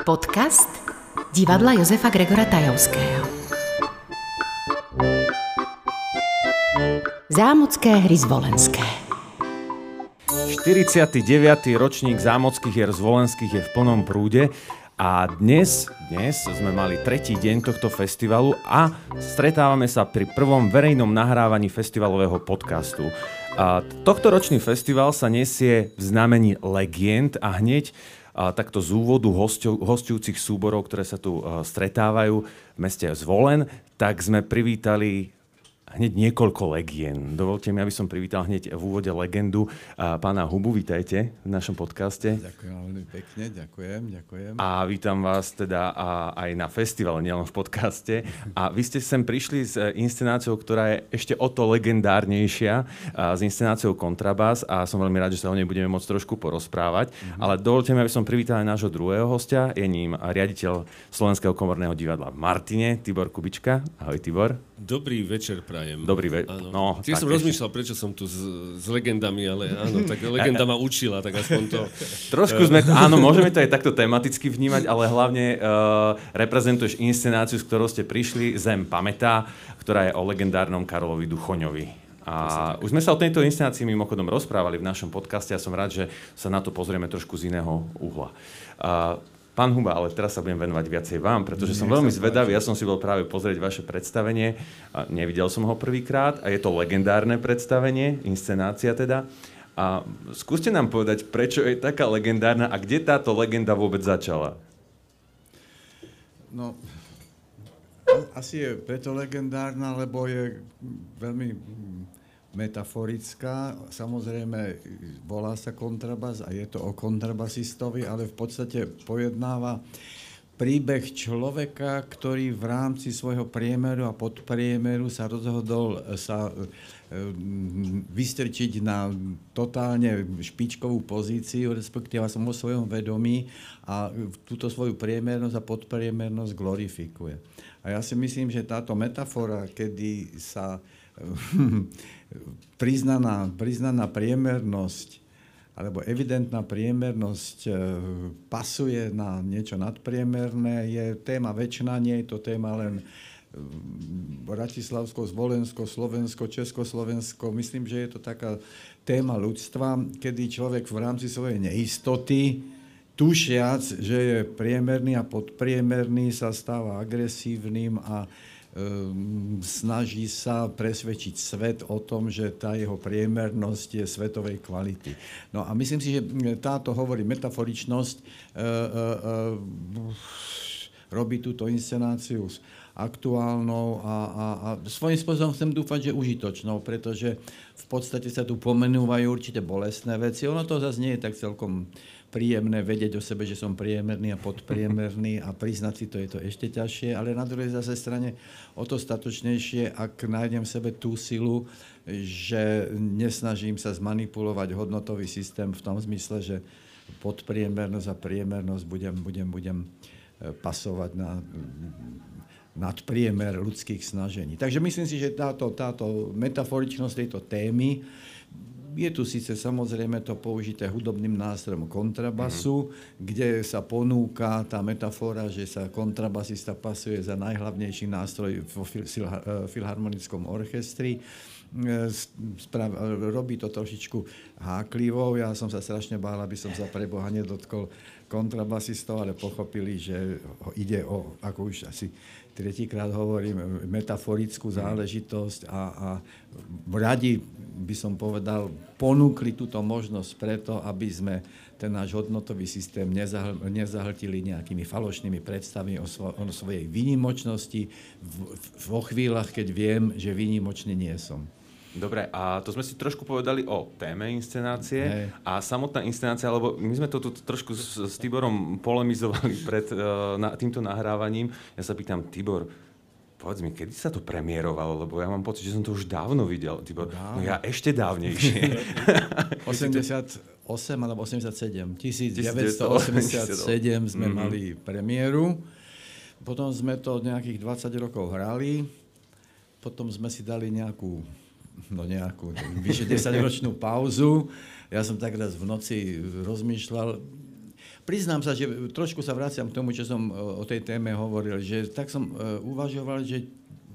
Podcast divadla Josefa Gregora Tajovského. Zámocké hry zvolenské. 49. ročník zámockých hier zvolenských je v plnom prúde a dnes, dnes sme mali tretí deň tohto festivalu a stretávame sa pri prvom verejnom nahrávaní festivalového podcastu. A tohto ročný festival sa nesie v znamení legend a hneď takto z úvodu hostiu, hostujúcich súborov, ktoré sa tu uh, stretávajú v meste Zvolen, tak sme privítali hneď niekoľko legien. Dovolte mi, aby som privítal hneď v úvode legendu pána Hubu. Vítajte v našom podcaste. Ďakujem veľmi pekne, ďakujem, ďakujem. A vítam vás teda aj na festivale, nielen v podcaste. A vy ste sem prišli s e, inscenáciou, ktorá je ešte o to legendárnejšia, s inscenáciou Kontrabas a som veľmi rád, že sa o nej budeme môcť trošku porozprávať. Mm-hmm. Ale dovolte mi, aby som privítal aj nášho druhého hostia. Je ním riaditeľ Slovenského komorného divadla v Martine, Tibor Kubička. Ahoj Tibor. Dobrý večer prajem. Dobrý večer. No, Tiež som ešte. rozmýšľal, prečo som tu s, s legendami, ale áno, tak legenda ma učila, tak aspoň to... Trošku sme, áno, môžeme to aj takto tematicky vnímať, ale hlavne uh, reprezentuješ inscenáciu, s ktorou ste prišli, Zem pamätá, ktorá je o legendárnom Karolovi Duchoňovi. A už sme sa o tejto inscenácii mimochodom rozprávali v našom podcaste a som rád, že sa na to pozrieme trošku z iného uhla. Uh, Pán Huba, ale teraz sa budem venovať viacej vám, pretože som veľmi zvedavý. Ja som si bol práve pozrieť vaše predstavenie. A nevidel som ho prvýkrát a je to legendárne predstavenie, inscenácia teda. A skúste nám povedať, prečo je taká legendárna a kde táto legenda vôbec začala? No, asi je preto legendárna, lebo je veľmi metaforická. Samozrejme, volá sa kontrabas a je to o kontrabasistovi, ale v podstate pojednáva príbeh človeka, ktorý v rámci svojho priemeru a podpriemeru sa rozhodol sa e, vystrčiť na totálne špičkovú pozíciu, respektíve som vo svojom vedomí a túto svoju priemernosť a podpriemernosť glorifikuje. A ja si myslím, že táto metafora, kedy sa priznaná, priznaná priemernosť alebo evidentná priemernosť e, pasuje na niečo nadpriemerné, je téma väčšina, nie je to téma len e, Bratislavsko, Zvolensko, Slovensko, Československo. Myslím, že je to taká téma ľudstva, kedy človek v rámci svojej neistoty, tušiac, že je priemerný a podpriemerný, sa stáva agresívnym a snaží sa presvedčiť svet o tom, že tá jeho priemernosť je svetovej kvality. No a myslím si, že táto hovorí metaforičnosť, e, e, e, robí túto inscenáciu aktuálnou a, a, a svojím spôsobom chcem dúfať, že užitočnou, pretože v podstate sa tu pomenúvajú určité bolestné veci. Ono to zase nie je tak celkom príjemné vedieť o sebe, že som priemerný a podpriemerný a priznať si to je to ešte ťažšie, ale na druhej zase strane o to statočnejšie, ak nájdem v sebe tú silu, že nesnažím sa zmanipulovať hodnotový systém v tom zmysle, že podpriemernosť a priemernosť budem, budem, budem e, pasovať na nadpriemer ľudských snažení. Takže myslím si, že táto, táto metaforičnosť tejto témy je tu síce samozrejme to použité hudobným nástrojom kontrabasu, mm-hmm. kde sa ponúka tá metafora, že sa kontrabasista pasuje za najhlavnejší nástroj vo filharmonickom orchestri. E, sprav, robí to trošičku háklivo. Ja som sa strašne bál, aby som sa pre Boha nedotkol kontrabasistov, ale pochopili, že ide o, ako už asi tretíkrát hovorím, metaforickú záležitosť a, a radi by som povedal, ponúkli túto možnosť preto, aby sme ten náš hodnotový systém nezahl, nezahltili nejakými falošnými predstavami o, svo, o svojej výnimočnosti vo chvíľach, keď viem, že výnimočný nie som. Dobre, a to sme si trošku povedali o téme inscenácie Hej. a samotná inscenácia, lebo my sme to tu trošku s, s Tiborom polemizovali pred uh, na, týmto nahrávaním. Ja sa pýtam, Tibor, povedz mi, kedy sa to premiérovalo, lebo ja mám pocit, že som to už dávno videl. Tibor, no ja ešte dávnejšie. 88 alebo 87. 1987 sme mm-hmm. mali premiéru. Potom sme to nejakých 20 rokov hrali. Potom sme si dali nejakú no nejakú vyše 10-ročnú pauzu. Ja som tak raz v noci rozmýšľal. priznám sa, že trošku sa vraciam k tomu, čo som o tej téme hovoril, že tak som uvažoval, že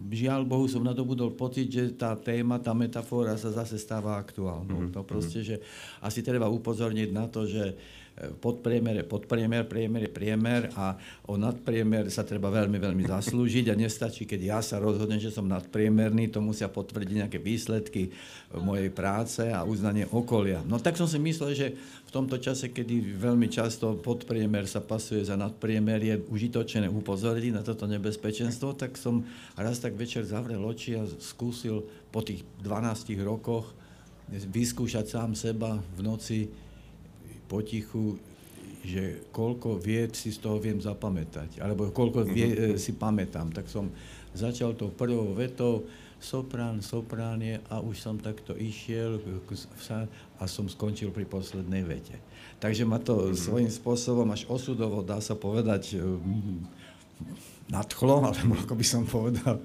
žiaľ Bohu som nadobudol pocit, že tá téma, tá metafora sa zase stáva aktuálnou. Mm-hmm. To proste, že asi treba upozorniť na to, že podpriemer je podpriemer, priemer je priemer a o nadpriemer sa treba veľmi, veľmi zaslúžiť a nestačí, keď ja sa rozhodnem, že som nadpriemerný, to musia potvrdiť nejaké výsledky mojej práce a uznanie okolia. No tak som si myslel, že v tomto čase, kedy veľmi často podpriemer sa pasuje za nadpriemer, je užitočné upozorniť na toto nebezpečenstvo, tak som raz tak večer zavrel oči a skúsil po tých 12 rokoch vyskúšať sám seba v noci potichu, že koľko vied si z toho viem zapamätať, alebo koľko vie, mm-hmm. si pamätám. Tak som začal tou prvou vetou, soprán, sopránie a už som takto išiel a som skončil pri poslednej vete. Takže ma to mm-hmm. svojím spôsobom až osudovo, dá sa povedať, nadchlo, alebo ako by som povedal,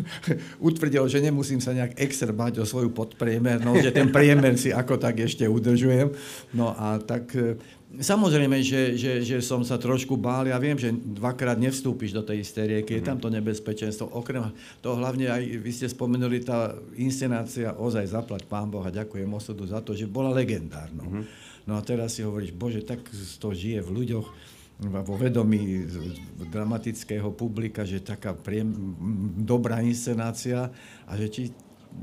utvrdil, že nemusím sa nejak extra bať o svoju podpriemernosť, že ten priemer si ako tak ešte udržujem. No a tak e, samozrejme, že, že, že som sa trošku bál, ja viem, že dvakrát nevstúpiš do tej hysterie, keď je tam to nebezpečenstvo. Okrem toho hlavne aj, vy ste spomenuli, tá inscenácia, ozaj zaplať pán Boha, ďakujem osudu za to, že bola legendárnou. Mm-hmm. No a teraz si hovoríš, Bože, tak to žije v ľuďoch, vo vedomí dramatického publika, že taká priem, dobrá inscenácia a že či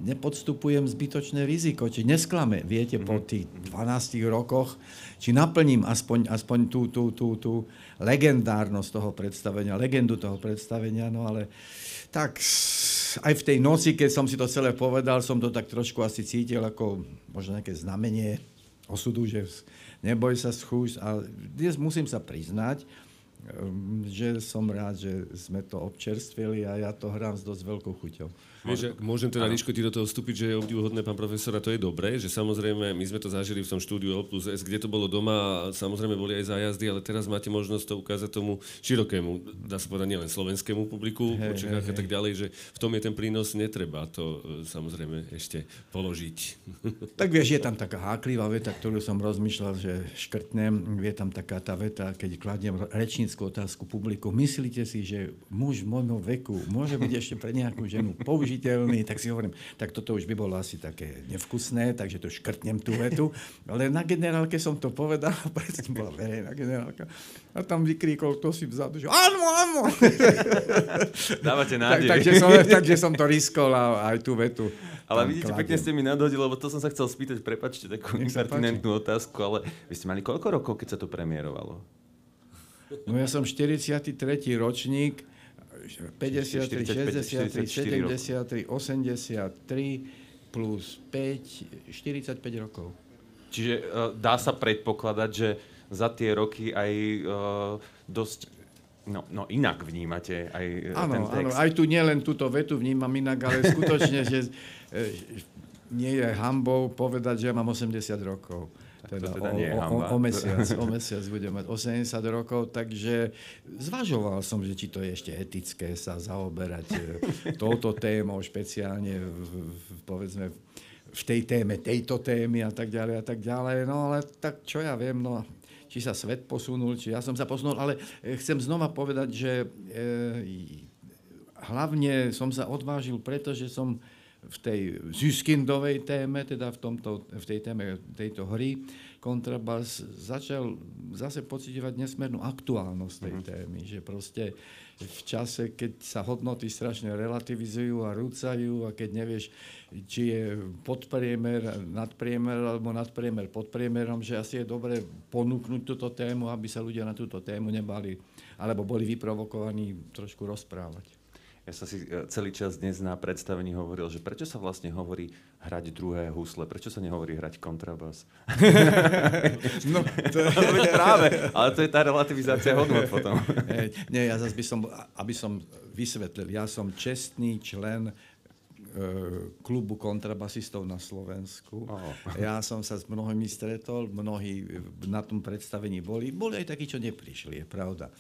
nepodstupujem zbytočné riziko, či nesklame, viete, po mhm. tých 12 rokoch, či naplním aspoň, aspoň tú, tú, tú, tú legendárnosť toho predstavenia, legendu toho predstavenia, no ale tak aj v tej noci, keď som si to celé povedal, som to tak trošku asi cítil ako možno nejaké znamenie osudu, že neboj sa schúš. A dnes musím sa priznať, ehm, že som rád, že sme to občerstvili a ja to hrám s dosť veľkou chuťou. Vieš, môžem teda Liško ti do toho vstúpiť, že je obdivuhodné, pán profesor, a to je dobré, že samozrejme my sme to zažili v tom štúdiu L plus S, kde to bolo doma a samozrejme boli aj zájazdy, ale teraz máte možnosť to ukázať tomu širokému, dá sa povedať nielen slovenskému publiku hey, hey, hey. a tak ďalej, že v tom je ten prínos, netreba to e, samozrejme ešte položiť. Tak vieš, je tam taká háklivá veta, ktorú som rozmýšľal, že škrtnem, je tam taká tá veta, keď kladiem rečníckú otázku publiku, myslíte si, že muž v môjom veku môže byť ešte pre nejakú ženu použiť použiteľný, tak si hovorím, tak toto už by bolo asi také nevkusné, takže to škrtnem tú vetu. Ale na generálke som to povedal, presne bola verejná generálka. A tam vykríkol kto si vzadu, že áno, áno. Dávate nádej. Tak, takže, som, takže som to riskol a aj tú vetu. Ale vidíte, kladiem. pekne ste mi nadhodili, lebo to som sa chcel spýtať, prepačte takú impertinentnú otázku, ale vy ste mali koľko rokov, keď sa to premiérovalo? No ja som 43. ročník, 53, 63, 73, 83 plus 5, 45 rokov. Čiže uh, dá sa predpokladať, že za tie roky aj uh, dosť no, no inak vnímate aj ano, ten text. Áno, aj tu nielen túto vetu vnímam inak, ale skutočne, že nie je hambou povedať, že ja mám 80 rokov teda, teda o, nie je o, o, mesiac, o mesiac bude mať 80 rokov, takže zvažoval som, že či to je ešte etické sa zaoberať e, touto témou, špeciálne v, v, povedzme v tej téme, tejto témy a tak ďalej a tak ďalej. No ale tak čo ja viem, no či sa svet posunul, či ja som sa posunul, ale e, chcem znova povedať, že e, hlavne som sa odvážil, pretože som v tej Züskindovej téme, teda v, tomto, v tej téme tejto hry, kontrabas začal zase pocitovať nesmernú aktuálnosť tej mm-hmm. témy, že proste v čase, keď sa hodnoty strašne relativizujú a rúcajú a keď nevieš, či je podpriemer, nadpriemer alebo nadpriemer podpriemerom, že asi je dobre ponúknuť túto tému, aby sa ľudia na túto tému nebali alebo boli vyprovokovaní trošku rozprávať. Ja som si e, celý čas dnes na predstavení hovoril, že prečo sa vlastne hovorí hrať druhé husle, prečo sa nehovorí hrať kontrabas? no, to je... práve, ale to je tá relativizácia hodnot potom. Nie, ja zase by som, aby som vysvetlil, ja som čestný člen klubu kontrabasistov na Slovensku. Oh. Ja som sa s mnohými stretol, mnohí na tom predstavení boli. Boli aj takí, čo neprišli, je pravda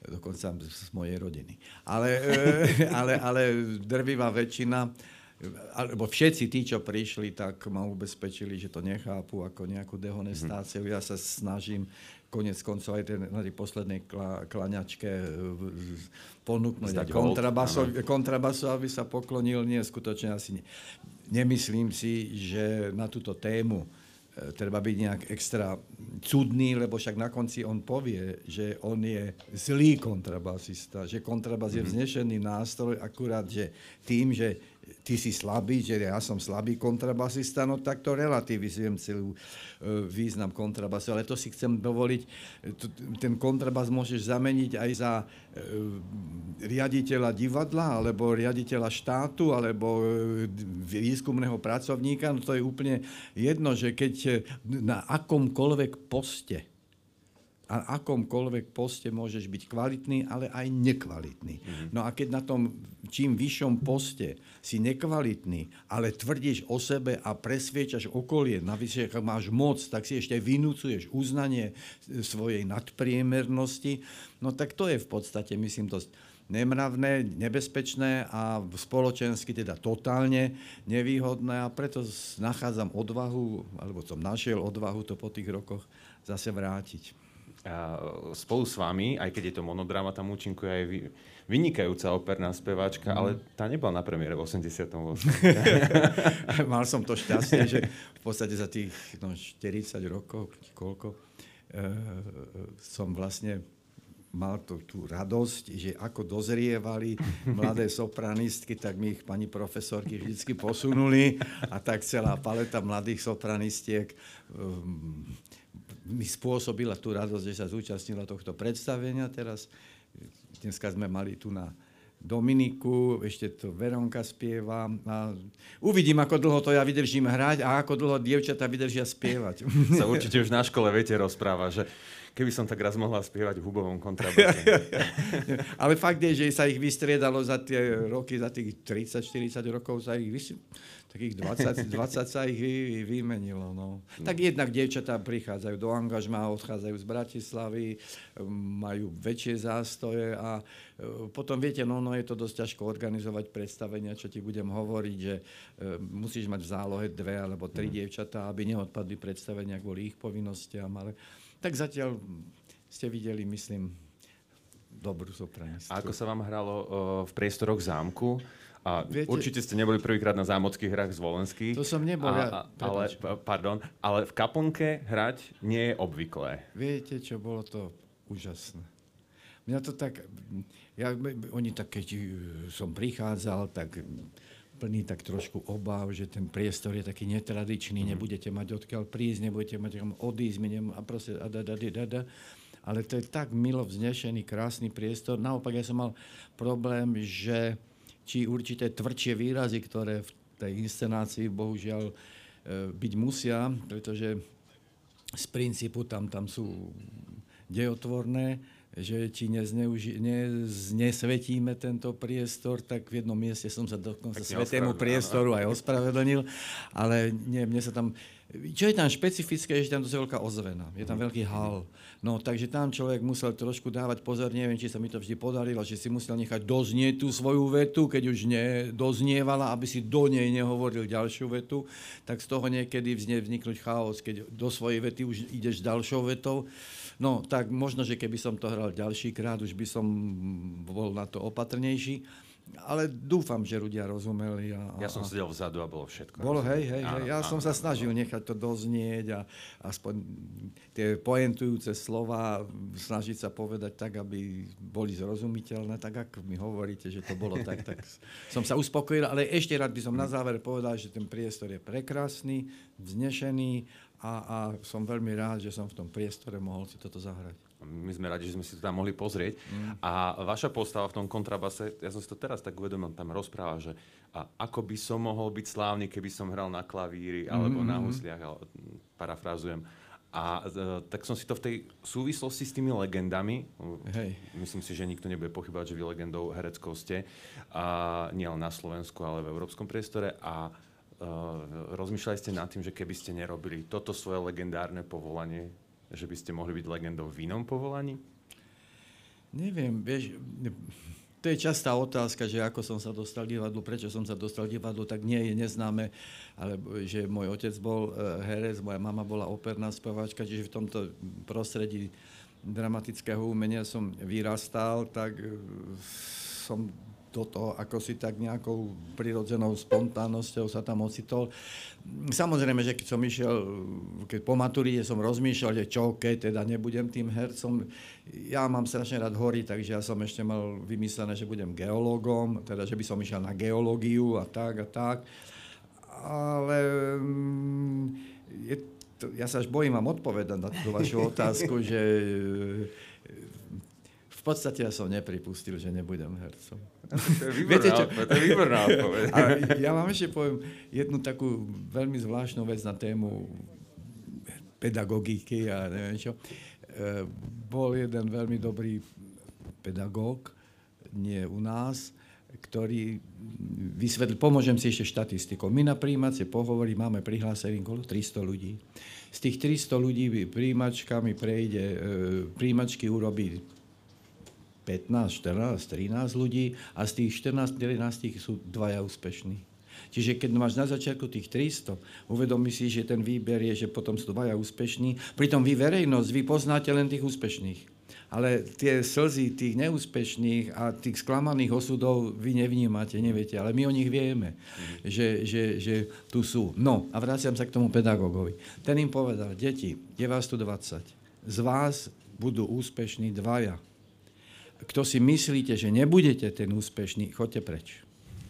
dokonca z mojej rodiny. Ale, e, ale, ale drvivá väčšina alebo všetci tí, čo prišli, tak ma ubezpečili, že to nechápu ako nejakú dehonestáciu. Ja sa snažím konec koncov aj ten, na tej poslednej kla, klaňačke e, ponúknuť aj kontrabasu, kontrabasu, aby sa poklonil. Nie, skutočne asi ne, nemyslím si, že na túto tému e, treba byť nejak extra cudný, lebo však na konci on povie, že on je zlý kontrabasista, že kontrabas mm-hmm. je mhm. vznešený nástroj, akurát, že tým, že ty si slabý, že ja som slabý kontrabasista, no tak to relativizujem celú e, význam kontrabasu. Ale to si chcem dovoliť, ten kontrabas môžeš zameniť aj za e, riaditeľa divadla, alebo riaditeľa štátu, alebo e, výskumného pracovníka. No to je úplne jedno, že keď na akomkoľvek poste a akomkoľvek poste môžeš byť kvalitný, ale aj nekvalitný. Mm-hmm. No a keď na tom čím vyššom poste si nekvalitný, ale tvrdíš o sebe a presviečaš okolie, navyše, ak máš moc, tak si ešte vynúcuješ uznanie svojej nadpriemernosti, no tak to je v podstate, myslím, dosť nemravné, nebezpečné a spoločensky teda totálne nevýhodné a preto nachádzam odvahu, alebo som našiel odvahu to po tých rokoch zase vrátiť spolu s vami, aj keď je to monodrama, tam účinkuje aj vynikajúca operná speváčka, mm. ale tá nebola na premiére v 88. Mal som to šťastie, že v podstate za tých no, 40 rokov, koľko, e, som vlastne mal to, tú radosť, že ako dozrievali mladé sopranistky, tak mi ich pani profesorky vždy posunuli a tak celá paleta mladých sopranistiek um, mi spôsobila tú radosť, že sa zúčastnila tohto predstavenia teraz. Dneska sme mali tu na Dominiku, ešte to Veronka spieva. A uvidím, ako dlho to ja vydržím hrať a ako dlho dievčatá vydržia spievať. Sa určite už na škole viete rozpráva, že keby som tak raz mohla spievať v hubovom kontrabase. Ale fakt je, že sa ich vystriedalo za tie roky, za tých 30-40 rokov sa ich takých 20, 20 sa ich vy, vymenilo. No. no. Tak jednak dievčatá prichádzajú do angažma, odchádzajú z Bratislavy, majú väčšie zástoje a e, potom viete, no, no je to dosť ťažko organizovať predstavenia, čo ti budem hovoriť, že e, musíš mať v zálohe dve alebo tri mm. dievčatá, aby neodpadli predstavenia kvôli ich povinnostiam, ale tak zatiaľ ste videli, myslím, dobrú sopranistku. Ako sa vám hralo v priestoroch zámku? A Viete, určite ste neboli prvýkrát na zámockých hrách z Volenských. To som nebol. A, a, ale, pardon, ale v kaponke hrať nie je obvyklé. Viete čo, bolo to úžasné. Mňa to tak... Ja, oni tak, keď som prichádzal, tak plný tak trošku obáv, že ten priestor je taký netradičný, mm. nebudete mať odkiaľ prísť, nebudete mať kam odísť, a proste a da, da, da, da. Ale to je tak milo vznešený, krásny priestor. Naopak ja som mal problém, že či určité tvrdšie výrazy, ktoré v tej inscenácii bohužiaľ e, byť musia, pretože z princípu tam, tam sú dejotvorné, že či nezneuži- neznesvetíme tento priestor, tak v jednom mieste som sa dokonca svetému priestoru aj ospravedlnil, ale nie, mne sa tam... Čo je tam špecifické, je, že tam dosť veľká ozvena. Je tam veľký hal. No, takže tam človek musel trošku dávať pozor, neviem, či sa mi to vždy podarilo, že si musel nechať doznieť tú svoju vetu, keď už nedoznievala, aby si do nej nehovoril ďalšiu vetu, tak z toho niekedy vzne vzniknúť chaos, keď do svojej vety už ideš ďalšou vetou. No, tak možno, že keby som to hral ďalší krát, už by som bol na to opatrnejší. Ale dúfam, že ľudia rozumeli. A, a, ja som sedel vzadu a bolo všetko. Bolo, hej, hej, hej. Ja áno, som sa snažil nechať to doznieť a aspoň tie poentujúce slova snažiť sa povedať tak, aby boli zrozumiteľné, tak ako mi hovoríte, že to bolo tak, tak som sa uspokojil. Ale ešte rád by som na záver povedal, že ten priestor je prekrásny, vznešený a, a som veľmi rád, že som v tom priestore mohol si toto zahrať. My sme radi, že sme si to tam mohli pozrieť. Mm. A vaša postava v tom kontrabase, ja som si to teraz tak uvedomil, tam rozpráva, že a ako by som mohol byť slávny, keby som hral na klavíri alebo mm. na husliach, ale, parafrázujem. A e, tak som si to v tej súvislosti s tými legendami, Hej. myslím si, že nikto nebude pochybovať, že vy legendou hereckou ste, a nielen na Slovensku, ale v európskom priestore. A Uh, rozmýšľali ste nad tým, že keby ste nerobili toto svoje legendárne povolanie, že by ste mohli byť legendou v inom povolaní? Neviem, vieš, to je častá otázka, že ako som sa dostal divadlu, prečo som sa dostal divadlu, tak nie je neznáme, ale že môj otec bol uh, herec, moja mama bola operná speváčka, čiže v tomto prostredí dramatického umenia som vyrastal, tak uh, som do toho, ako si tak nejakou prirodzenou spontánnosťou sa tam ocitol. Samozrejme, že keď som išiel, keď po maturite som rozmýšľal, že čo, keď teda nebudem tým hercom. Ja mám strašne rád hory, takže ja som ešte mal vymyslené, že budem geológom, teda že by som išiel na geológiu a tak a tak. Ale mm, je to, ja sa až bojím vám odpovedať na tú vašu otázku, že podstate ja som nepripustil, že nebudem hercom. To je výborná, Viete čo? To je výborná odpoveď. A ja vám ešte poviem jednu takú veľmi zvláštnu vec na tému pedagogiky a neviem čo. E, bol jeden veľmi dobrý pedagóg, nie u nás, ktorý vysvetlil, pomôžem si ešte štatistikou. My na príjímacie pohovory máme prihlásených okolo 300 ľudí. Z tých 300 ľudí príjimačkami prejde, e, príjimačky urobí 15, 14, 13 ľudí a z tých 14, 11 sú dvaja úspešní. Čiže keď máš na začiatku tých 300, uvedomí si, že ten výber je, že potom sú dvaja úspešní, pritom vy verejnosť, vy poznáte len tých úspešných. Ale tie slzy tých neúspešných a tých sklamaných osudov vy nevnímate, neviete, ale my o nich vieme, že, že, že tu sú. No a vraciam sa k tomu pedagógovi. Ten im povedal, deti, je vás tu 20. Z vás budú úspešní dvaja kto si myslíte, že nebudete ten úspešný, choďte preč.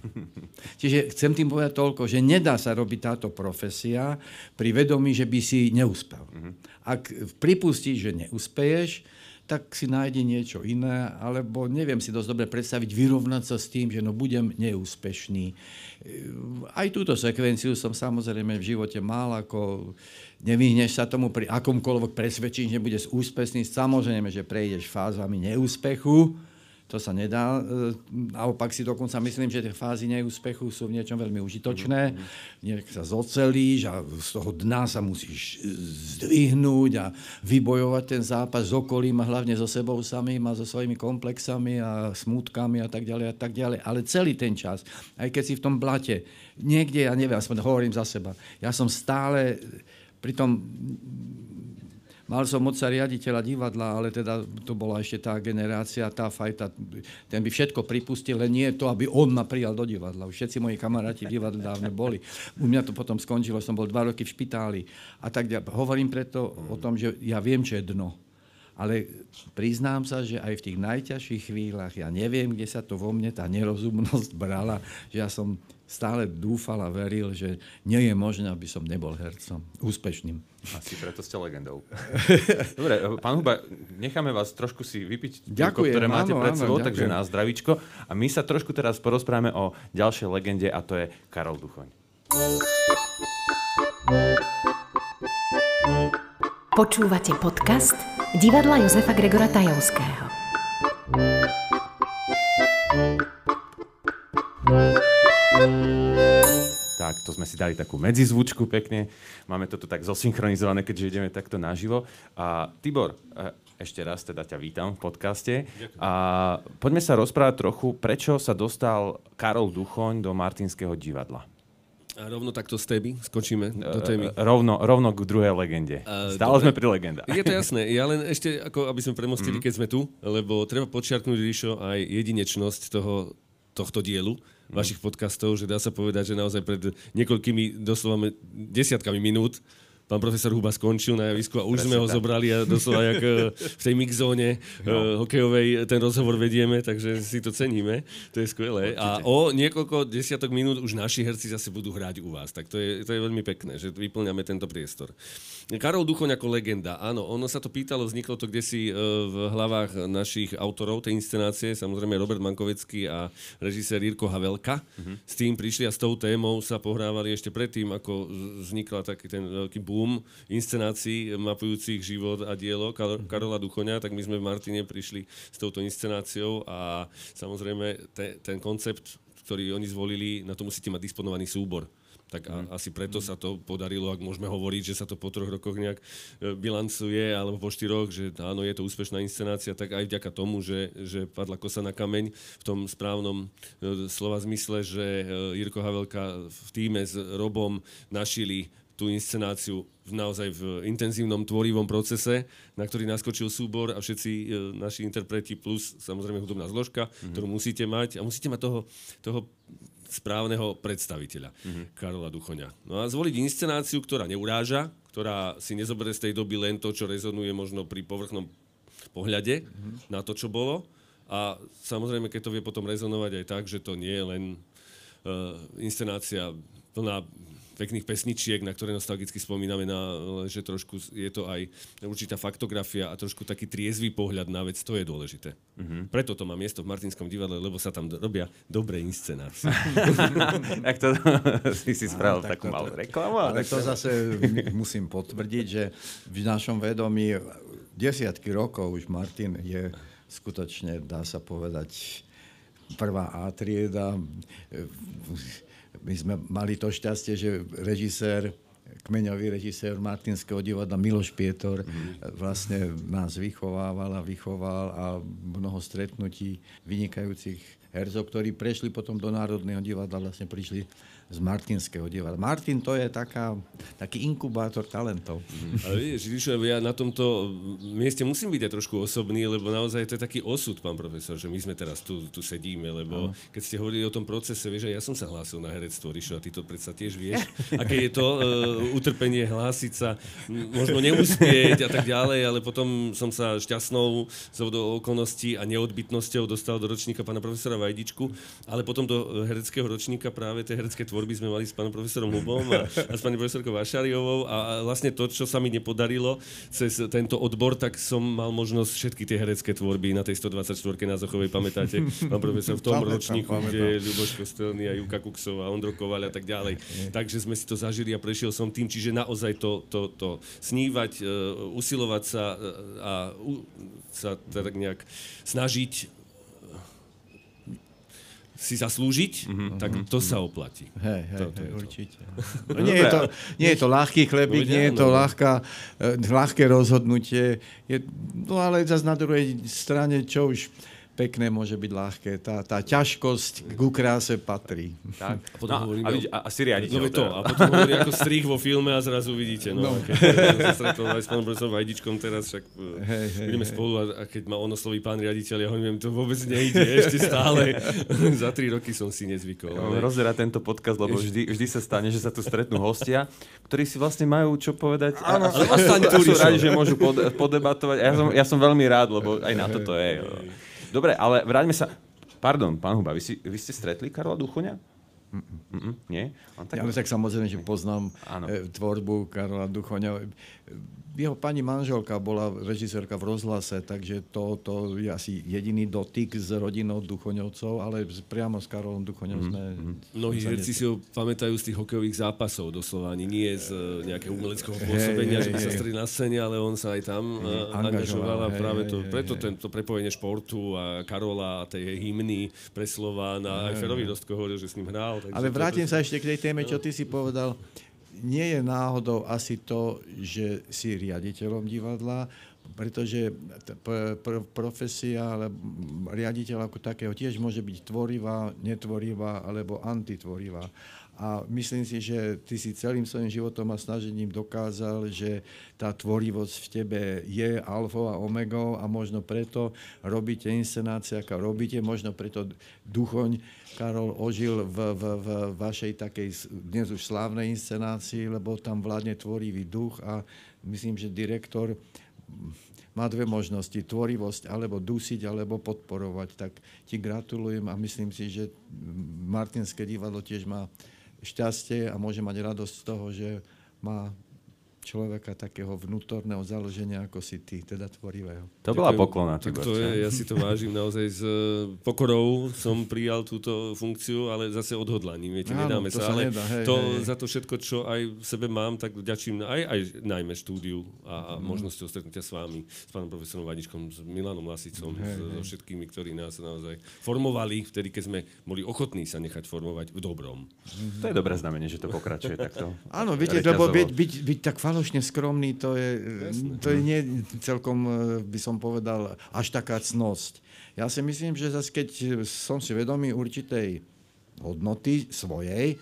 Čiže chcem tým povedať toľko, že nedá sa robiť táto profesia pri vedomí, že by si neúspel. Mhm. Ak pripustíš, že neúspeješ, tak si nájde niečo iné, alebo neviem si dosť dobre predstaviť, vyrovnať sa s tým, že no budem neúspešný. Aj túto sekvenciu som samozrejme v živote mal, ako nevyhneš sa tomu pri akomkoľvek presvedčení, že budeš úspešný. Samozrejme, že prejdeš fázami neúspechu, to sa nedá. E, naopak si dokonca myslím, že tie fázy neúspechu sú v niečom veľmi užitočné. Mm-hmm. Nech sa zocelíš a z toho dna sa musíš zdvihnúť a vybojovať ten zápas s okolím a hlavne so sebou samým a so svojimi komplexami a smutkami a tak ďalej a tak ďalej. Ale celý ten čas, aj keď si v tom blate, niekde, ja neviem, aspoň hovorím za seba, ja som stále pritom Mal som moca riaditeľa divadla, ale teda to bola ešte tá generácia, tá fajta, ten by všetko pripustil, len nie to, aby on ma prijal do divadla. Už všetci moji kamaráti v divadle dávne boli. U mňa to potom skončilo, som bol dva roky v špitáli. A tak hovorím preto o tom, že ja viem, čo je dno. Ale priznám sa, že aj v tých najťažších chvíľach, ja neviem, kde sa to vo mne tá nerozumnosť brala, že ja som stále dúfal a veril, že nie je možné, aby som nebol hercom úspešným. Asi preto ste legendou. Dobre, pán Huba, necháme vás trošku si vypiť ďakujem, ktoré máte áno, pred sebou, áno, takže na zdravičko. A my sa trošku teraz porozprávame o ďalšej legende a to je Karol Duchoň. Počúvate podcast Divadla Jozefa Gregora Tajovského. To sme si dali takú medzizvučku pekne. Máme to tu tak zosynchronizované, keďže ideme takto naživo. A Tibor, e, ešte raz teda ťa vítam v podcaste. Ďakujem. A poďme sa rozprávať trochu, prečo sa dostal Karol Duchoň do Martinského divadla. A rovno takto z témy skočíme do e, témy. Rovno, rovno k druhej legende. Stále Dobre. sme pri legendách. Je to jasné. Ja len ešte, ako aby sme premostili, mm. keď sme tu, lebo treba počiarknúť, Ríšo, aj jedinečnosť toho, tohto dielu vašich podcastov, že dá sa povedať, že naozaj pred niekoľkými doslova desiatkami minút pán profesor Huba skončil na javisku a už sme ho zobrali a doslova jak e, v tej mixzóne no. hokejovej ten rozhovor vedieme, takže si to ceníme. To je skvelé. Určite. A o niekoľko desiatok minút už naši herci zase budú hrať u vás. Tak to je, to je veľmi pekné, že vyplňame tento priestor. Karol Duchoň ako legenda. Áno, ono sa to pýtalo, vzniklo to kde si e, v hlavách našich autorov tej inscenácie, samozrejme Robert Mankovecký a režisér Jirko Havelka. Uh-huh. S tým prišli a s tou témou sa pohrávali ešte predtým, ako vznikla taký ten veľký boom inscenácií mapujúcich život a dielo Kar- uh-huh. Karola Duchoňa, tak my sme v Martine prišli s touto inscenáciou a samozrejme te, ten koncept, ktorý oni zvolili, na to musíte mať disponovaný súbor. Tak a, asi preto sa to podarilo, ak môžeme hovoriť, že sa to po troch rokoch nejak e, bilancuje, alebo po štyroch, že áno, je to úspešná inscenácia, tak aj vďaka tomu, že, že padla kosa na kameň v tom správnom e, slova zmysle, že e, Jirko Havelka v týme s Robom našili tú inscenáciu v naozaj v intenzívnom tvorivom procese, na ktorý naskočil súbor a všetci e, naši interpreti plus samozrejme hudobná zložka, mm-hmm. ktorú musíte mať a musíte mať toho, toho správneho predstaviteľa, mm-hmm. Karola Duchoňa. No a zvoliť inscenáciu, ktorá neuráža, ktorá si nezoberie z tej doby len to, čo rezonuje možno pri povrchnom pohľade mm-hmm. na to, čo bolo. A samozrejme, keď to vie potom rezonovať aj tak, že to nie je len uh, inscenácia plná pekných pesničiek, na ktoré nostalgicky spomíname, na, že trošku je to aj určitá faktografia a trošku taký triezvý pohľad na vec, to je dôležité. Mm-hmm. Preto to má miesto v Martinskom divadle, lebo sa tam robia dobré inscenácie. tak to si si spravil takú malú reklamu. Ale to zase musím potvrdiť, že v našom vedomí desiatky rokov už Martin je skutočne, dá sa povedať, prvá A trieda my sme mali to šťastie, že režisér, kmeňový režisér Martinského divadla Miloš Pietor mm-hmm. vlastne nás vychovával a vychoval a mnoho stretnutí vynikajúcich herzov, ktorí prešli potom do Národného divadla, vlastne prišli z Martinského divadla. Martin to je taká, taký inkubátor talentov. Ale vieš, Ríšo, ja na tomto mieste musím byť aj trošku osobný, lebo naozaj to je taký osud, pán profesor, že my sme teraz tu, tu sedíme, lebo ano. keď ste hovorili o tom procese, vieš, ja som sa hlásil na herectvo, Ríšo, a ty to predsa tiež vieš, aké je to uh, utrpenie hlásiť sa, možno neúspieť a tak ďalej, ale potom som sa šťastnou do okolností a neodbytnosťou dostal do ročníka pána profesora Vajdičku, ale potom do hereckého ročníka práve tie herecké tvorby tvorby sme mali s pánom profesorom Hubom a, a s pani profesorkou Vašariovou a, vlastne to, čo sa mi nepodarilo cez tento odbor, tak som mal možnosť všetky tie herecké tvorby na tej 124 na Zochovej, pamätáte, pán profesor, v tom pamätám, ročníku, pamätám. kde je Ľuboš Kostelný a Juka Kuksová, Ondro Kovaľ a tak ďalej. Takže sme si to zažili a prešiel som tým, čiže naozaj to, to, to snívať, uh, usilovať sa uh, a uh, sa tak nejak snažiť si zaslúžiť, mm-hmm. tak to sa oplatí. Hej, hej, to, to hej určite. To. No, nie, je to, nie je to ľahký chlebík, no, nie je to ľahká, eh, ľahké rozhodnutie, je, no ale zase na druhej strane, čo už pekné môže byť ľahké. Tá, tá ťažkosť k kráse patrí. Tak. A potom no, hovorím, a, vidí, a, a si riaditeľ. No to, teda. a potom hovorí ako strich vo filme a zrazu vidíte. No, no. Keď sa stretol aj s pánom profesorom Vajdičkom teraz, však e, budeme hej. spolu a, a keď ma on osloví pán riaditeľ, ja hovorím, to vôbec nejde, ešte stále. Za tri roky som si nezvykol. Ja, rozera tento podcast, lebo vždy, vždy sa stane, že sa tu stretnú hostia, ktorí si vlastne majú čo povedať. Áno, a, a, a, sú radi, že môžu pod, podebatovať. A ja som, ja som veľmi rád, lebo aj na toto je. Dobre, ale vráťme sa... Pardon, pán Huba, vy, si, vy ste stretli Karla Duchoňa? Mm-mm, nie? On tak... Ja tak samozrejme, že poznám ano. E, tvorbu Karola Duchoňa jeho pani manželka bola režisérka v rozhlase, takže to, to je asi jediný dotyk s rodinou Duchoňovcov, ale priamo s Karolom Duchoňom mm-hmm. sme... Mhm. Mnohí herci si ho pamätajú z tých hokejových zápasov doslova, ani nie z uh, nejakého umeleckého pôsobenia, hey, že by sa strili na scéne, ale on sa aj tam uh, angažoval a práve to, preto tento prepojenie športu a Karola a tej hymny pre Slován a aj Ferovi Rostko hovoril, že s ním hral. Ale vrátim to, sa ešte k tej téme, čo ty si povedal nie je náhodou asi to, že si riaditeľom divadla, pretože profesia ale riaditeľ ako takého tiež môže byť tvorivá, netvorivá alebo antitvorivá. A myslím si, že ty si celým svojim životom a snažením dokázal, že tá tvorivosť v tebe je alfou a omegou a možno preto robíte inscenácie, ako robíte, možno preto Duchoň Karol ožil v, v, v vašej takej dnes už slávnej inscenácii, lebo tam vládne tvorivý duch a myslím, že direktor má dve možnosti, tvorivosť alebo dusiť, alebo podporovať. Tak ti gratulujem a myslím si, že Martinské divadlo tiež má šťastie a môže mať radosť z toho, že má človeka takého vnútorného založenia, ako si ty, teda tvorivého. To bola poklona. Tak to je, ja si to vážim naozaj s e, pokorou som prijal túto funkciu, ale zase odhodlaním, viete, Áno, nedáme to sa, ale nedá, hej, to hej. za to všetko, čo aj v sebe mám, tak vďačím aj, aj najmä štúdiu a, a Mhm. možnosťou stretnutia s vami, s pánom profesorom Vaničkom, s Milanom Lasicom, s, so všetkými, ktorí nás naozaj formovali, vtedy, keď sme boli ochotní sa nechať formovať v dobrom. To je dobré znamenie, že to pokračuje takto. Áno, viete, lebo byť, byť, byť tak falošne skromný, to je, to je nie celkom, e, by som povedal, až taká cnosť. Ja si myslím, že zase keď som si vedomý určitej hodnoty svojej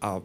a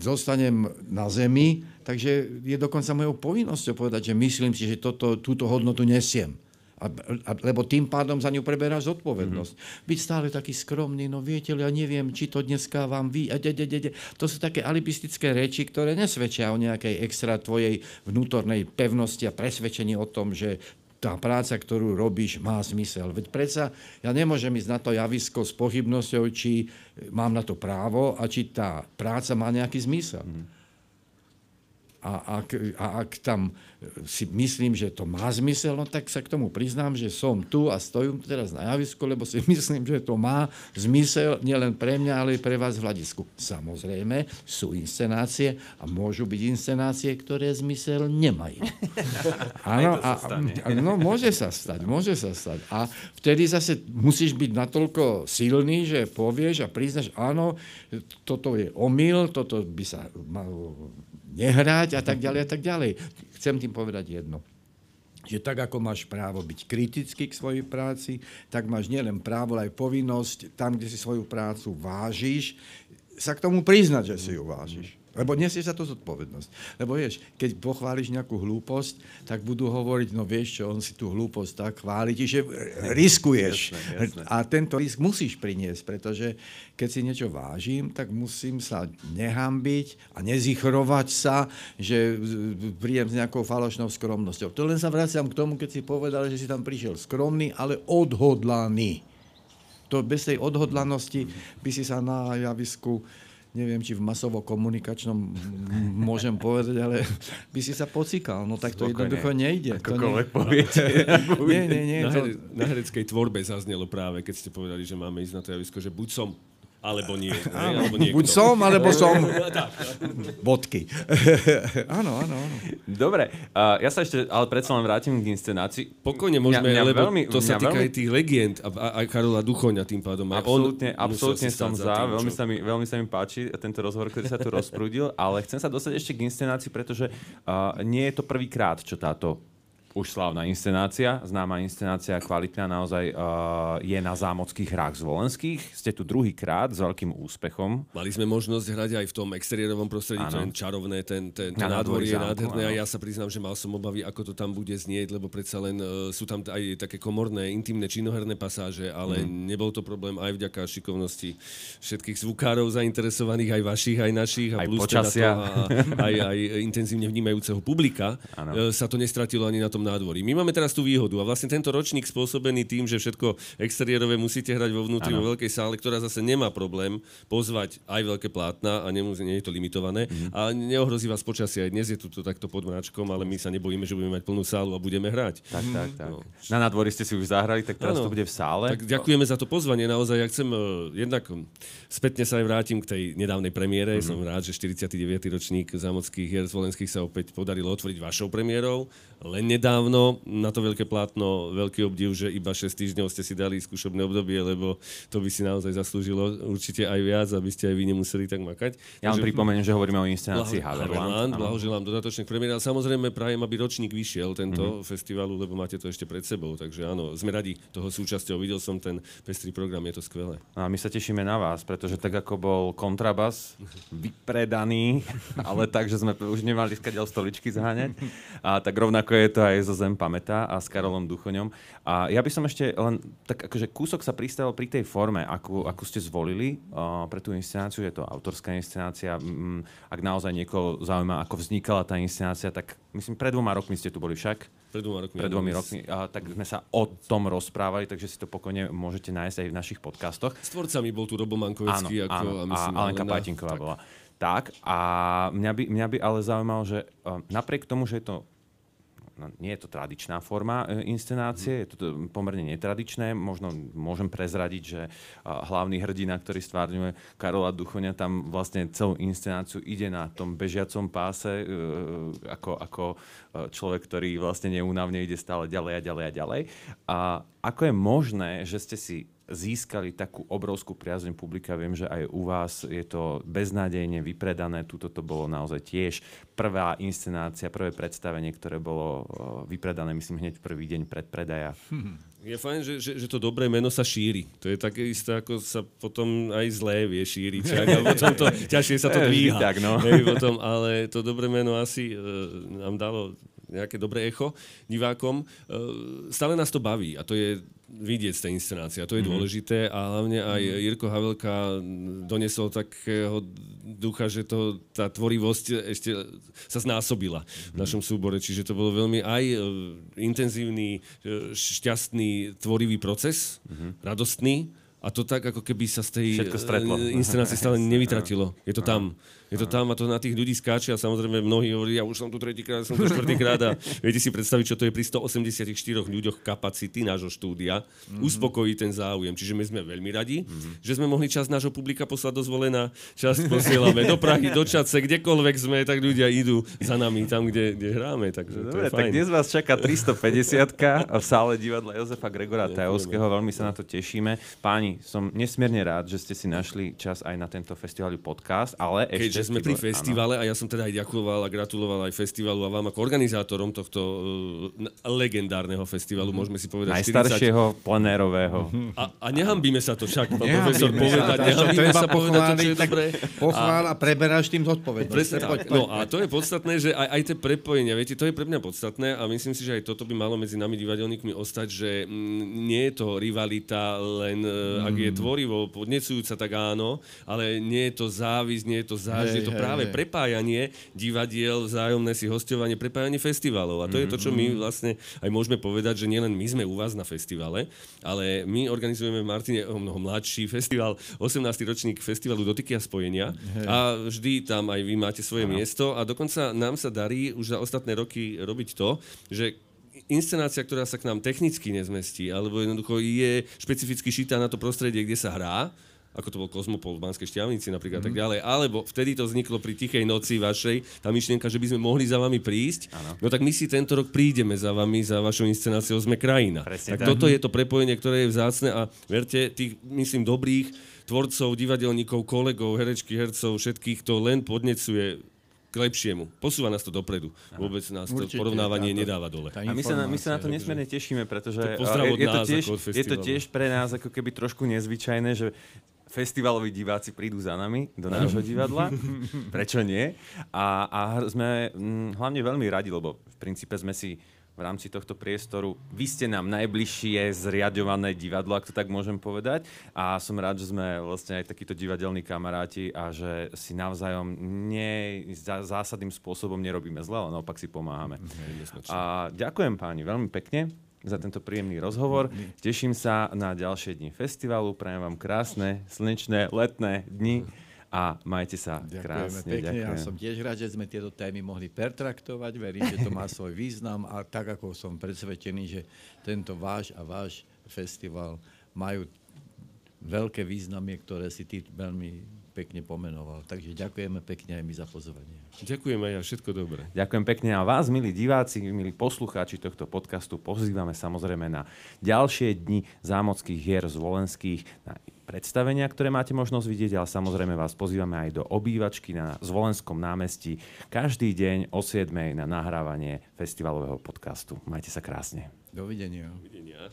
zostanem na zemi, takže je dokonca mojou povinnosťou povedať, že myslím si, že toto, túto hodnotu nesiem. A, a, lebo tým pádom za ňu preberáš zodpovednosť. Mm-hmm. Byť stále taký skromný, no viete, ja neviem, či to dneska vám vy... A de, de, de, de. To sú také alibistické reči, ktoré nesvedčia o nejakej extra tvojej vnútornej pevnosti a presvedčení o tom, že tá práca, ktorú robíš, má zmysel. Veď predsa ja nemôžem ísť na to javisko s pochybnosťou, či mám na to právo a či tá práca má nejaký zmysel. Mm. A ak, a ak tam si myslím, že to má zmysel, no tak sa k tomu priznám, že som tu a stojím teraz na javisku, lebo si myslím, že to má zmysel nielen pre mňa, ale aj pre vás v hľadisku. Samozrejme, sú inscenácie a môžu byť inscenácie, ktoré zmysel nemajú. Áno, a, no môže sa stať, môže sa stať. A vtedy zase musíš byť natoľko silný, že povieš a priznáš, áno, toto je omyl, toto by sa malo nehrať a tak ďalej a tak ďalej. Chcem tým povedať jedno že tak ako máš právo byť kritický k svojej práci, tak máš nielen právo, ale aj povinnosť tam, kde si svoju prácu vážiš, sa k tomu priznať, že si ju vážiš. Lebo nesieš za to zodpovednosť. Lebo vieš, keď pochváliš nejakú hlúposť, tak budú hovoriť, no vieš čo, on si tú hlúposť tak chváli, čiže riskuješ. Jasné, jasné. A tento risk musíš priniesť, pretože keď si niečo vážim, tak musím sa nehambiť a nezichrovať sa, že príjem s nejakou falošnou skromnosťou. To len sa vraciam k tomu, keď si povedal, že si tam prišiel skromný, ale odhodlaný. To bez tej odhodlanosti by si sa na javisku neviem, či v masovo-komunikačnom môžem povedať, ale by si sa pocikal. No tak to Spokojne. jednoducho nejde. To Akokoľvek nie... poviete. nie, nie, nie. Na, To... na hereckej tvorbe zaznelo práve, keď ste povedali, že máme ísť na to javisko, že buď som, alebo nie. ne? Alebo niekto. Buď som, alebo som. Bodky. áno, áno, áno. Dobre, uh, ja sa ešte, ale predsa len vrátim k inscenácii. Pokojne môžeme, Mňa- mňa lebo veľmi- to sa týka veľmi- aj tých legend a, a aj Karola Duchoňa tým pádom. Aj Absolútne, on absolútne som za, tým, veľmi sa, mi, veľmi sa mi páči tento rozhovor, ktorý sa tu rozprúdil, ale chcem sa dostať ešte k inscenácii, pretože uh, nie je to prvýkrát, čo táto už slávna inscenácia, známa inscenácia, kvalitná, naozaj uh, je na zámockých hrách zvolenských. Ste tu druhýkrát s veľkým úspechom. Mali sme možnosť hrať aj v tom exteriérovom prostredí, Áno. to je čarovné, ten, ten, to nádvorí nádvorie je nádherné a ja sa priznám, že mal som obavy, ako to tam bude znieť, lebo predsa len uh, sú tam aj také komorné, intimné, činoherné pasáže, ale Mhm. nebol to problém aj vďaka šikovnosti všetkých zvukárov zainteresovaných, aj vašich, aj našich, a Aj plus teda počasia. toho, a, aj, aj intenzívne vnímajúceho publika, uh, sa to nestratilo ani na tom nádvorí. My máme teraz tú výhodu a vlastne tento ročník spôsobený tým, že všetko exteriérové musíte hrať vo vnútri, Áno. vo veľkej sále, ktorá zase nemá problém pozvať aj veľké plátna a nemusí, nie je to limitované. Mhm. A neohrozí vás počasie. Aj dnes je tu to takto pod mračkom, ale my sa nebojíme, že budeme mať plnú sálu a budeme hrať. Tak, tak, tak. No. Na nádvorí ste si už zahrali, tak teraz Áno. to bude v sále. Tak ďakujeme za to pozvanie. Naozaj, ja chcem uh, jednak um, spätne sa aj vrátim k tej nedávnej premiére. Mhm. Mm-hmm. Som rád, že 49. ročník zámockých hier z Volenských sa opäť podarilo otvoriť vašou premiérou. Len nedávno na to veľké plátno, veľký obdiv, že iba 6 týždňov ste si dali skúšobné obdobie, lebo to by si naozaj zaslúžilo určite aj viac, aby ste aj vy nemuseli tak makať. Ja vám Takže- pripomeniem, že hovoríme o inscenácii Blaho- Haverland. Blahoželám dodatočne k premiére. Ale samozrejme prajem, aby ročník vyšiel tento Mhm. mm-hmm. festivalu, lebo máte to ešte pred sebou. Takže áno, sme radi toho súčasťou. Videl som ten pestrý program, je to skvelé. A my sa tešíme na vás, pretože tak ako bol kontrabas vypredaný, ale tak, že sme už nemali skadiaľ stoličky zháňať, a tak rovnako je to aj zo Zem pamätá a s Karolom Duchoňom. A ja by som ešte len tak akože kúsok sa pristavil pri tej forme, akú, akú ste zvolili uh, pre tú inscenáciu. Je to autorská inscenácia. Mm, ak naozaj niekoho zaujíma, ako vznikala tá inscenácia, tak myslím, pred dvoma rokmi ste tu boli však. Pred dvoma rokmi. Pred áno, dvomi rokmi. A, tak sme sa o tom rozprávali, takže si to pokojne môžete nájsť aj v našich podcastoch. S tvorcami bol tu Robo Áno, Mankovecký ako, áno. a A myslím, Alenka Alena. Pajtinková Tak. bola. Tak a mňa by, mňa by ale zaujímalo, že uh, napriek tomu, že je to nie je to tradičná forma e, inscenácie, je to pomerne netradičné. Možno môžem prezradiť, že hlavný hrdina, ktorý stvárňuje Karola Duchoňa, tam vlastne celú inscenáciu ide na tom bežiacom páse e, ako, ako e, človek, ktorý vlastne neúnavne ide stále ďalej a ďalej a ďalej. A ako je možné, že ste si získali takú obrovskú priazň publika. Viem, že aj u vás je to beznádejne vypredané. Tuto to bolo naozaj tiež prvá inscenácia, prvé predstavenie, ktoré bolo vypredané, myslím, hneď prvý deň pred predaja. Je fajn, že, že, že to dobré meno sa šíri. To je také isté, ako sa potom aj zlé vie šíriť. a potom to, ťažšie sa to dvíha. Tak, no. Hej, potom, ale to dobré meno asi uh, nám dalo nejaké dobré echo divákom. Uh, stále nás to baví a to je vidieť z tej inscenácie. A to je mm-hmm. dôležité a hlavne aj mhm. Jirko Havelka donesol takého ducha, že to, tá tvorivosť ešte sa znásobila v mhm. našom súbore. Čiže to bolo veľmi aj e, intenzívny, e, šťastný, tvorivý proces, mm-hmm. radostný. A to tak, ako keby sa z tej e, inscenácie stále nevytratilo. Je to tam. Je to tam a to na tých ľudí skáče a samozrejme mnohí hovorí, ja už som tu tretíkrát, som tu štvrtýkrát a viete si predstaviť, čo to je pri 184 ľuďoch kapacity nášho štúdia, mm-hmm. uspokojí ten záujem. Čiže my sme veľmi radi, mm-hmm. že sme mohli čas nášho publika poslať do zvolená, čas posielame do Prahy, do Čace, kdekoľvek sme, tak ľudia idú za nami tam, kde, kde hráme. Takže Dobre, to je tak fajn. dnes vás čaká 350 v sále divadla Jozefa Gregora Tajovského. Veľmi sa na to tešíme. Páni, som nesmierne rád, že ste si našli čas aj na tento festivalový podcast, ale ešte že sme pri festivale a ja som teda aj ďakoval a gratuloval aj festivalu a vám ako organizátorom tohto uh, legendárneho festivalu, mm-hmm. môžeme si povedať Najstaršieho 40... plenérového. A, a nehambíme sa to však, pán profesor, povedať. Nehambíme sa povedať to, čo je dobré. Pochvál a preberáš tým zodpovednosť. Presne tak. No a to je podstatné, že aj, aj tie prepojenia, viete, to je pre mňa podstatné a myslím si, že aj toto by malo medzi nami divadelníkmi ostať, že mm, nie je to rivalita len, mm. ak je tvorivo podnecujúca, tak áno, ale nie je to závisť, nie je to záž, je to práve hej. prepájanie divadiel, vzájomné si hostovanie, prepájanie festivalov. A to mm-hmm. je to, čo my mhm. vlastne aj môžeme povedať, že nielen my sme u vás na festivale, ale my organizujeme v Martine o mnoho mladší festival, 18. ročník festivalu Dotyky a spojenia. Hej. A vždy tam aj vy máte svoje ano. miesto a dokonca nám sa darí už za ostatné roky robiť to, že inscenácia, ktorá sa k nám technicky nezmestí, alebo jednoducho je špecificky šitá na to prostredie, kde sa hrá, ako to bol Kozmopol v Banskej šťavnici napríklad, mm. tak mhm. ďalej. Alebo vtedy to vzniklo pri Tichej noci vašej, tá myšlienka, že by sme mohli za vami prísť. Ano. No tak my si tento rok prídeme za vami, za vašou inscenáciou Sme krajina. Presne tak, tak toto je to prepojenie, ktoré je vzácne a verte, tých, myslím, dobrých tvorcov, divadelníkov, kolegov, herečky, hercov, všetkých to len podnecuje k lepšiemu. Posúva nás to dopredu. Vôbec nás to Určite, porovnávanie táto, nedáva dole. A my sa, na, my sa na to nesmierne tešíme, pretože je, je, to tiež, je to tiež pre nás ako keby trošku nezvyčajné, že festivaloví diváci prídu za nami do nášho divadla. Prečo nie? A, a sme hm, hlavne veľmi radi, lebo v princípe sme si v rámci tohto priestoru. Vy ste nám najbližšie zriadované divadlo, ak to tak môžem povedať. A som rád, že sme vlastne aj takíto divadelní kamaráti a že si navzájom nie, zásadným spôsobom nerobíme zle, ale naopak si pomáhame. A ďakujem páni veľmi pekne za tento príjemný rozhovor. Teším sa na ďalšie dni festivalu. Prajem vám krásne, slnečné, letné dni a majte sa Ďakujeme krásne. Pekne. Ďakujem. Ja som tiež rád, že sme tieto témy mohli pertraktovať. Verím, že to má svoj význam a tak ako som presvedčený, že tento váš a váš festival majú veľké významy, ktoré si ty veľmi pekne pomenoval. Takže ďakujeme pekne aj my za pozvanie. Ďakujeme aj ja, všetko dobré. Ďakujem pekne a vás, milí diváci, milí poslucháči tohto podcastu, pozývame samozrejme na ďalšie dni zámockých hier z Volenských, na predstavenia, ktoré máte možnosť vidieť, ale samozrejme vás pozývame aj do obývačky na Zvolenskom námestí každý deň o 7 na nahrávanie festivalového podcastu. Majte sa krásne. Dovidenia. Dovidenia.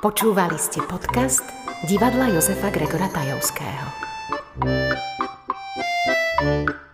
Počúvali ste podcast divadla Jozefa Gregora Tajovského. thank you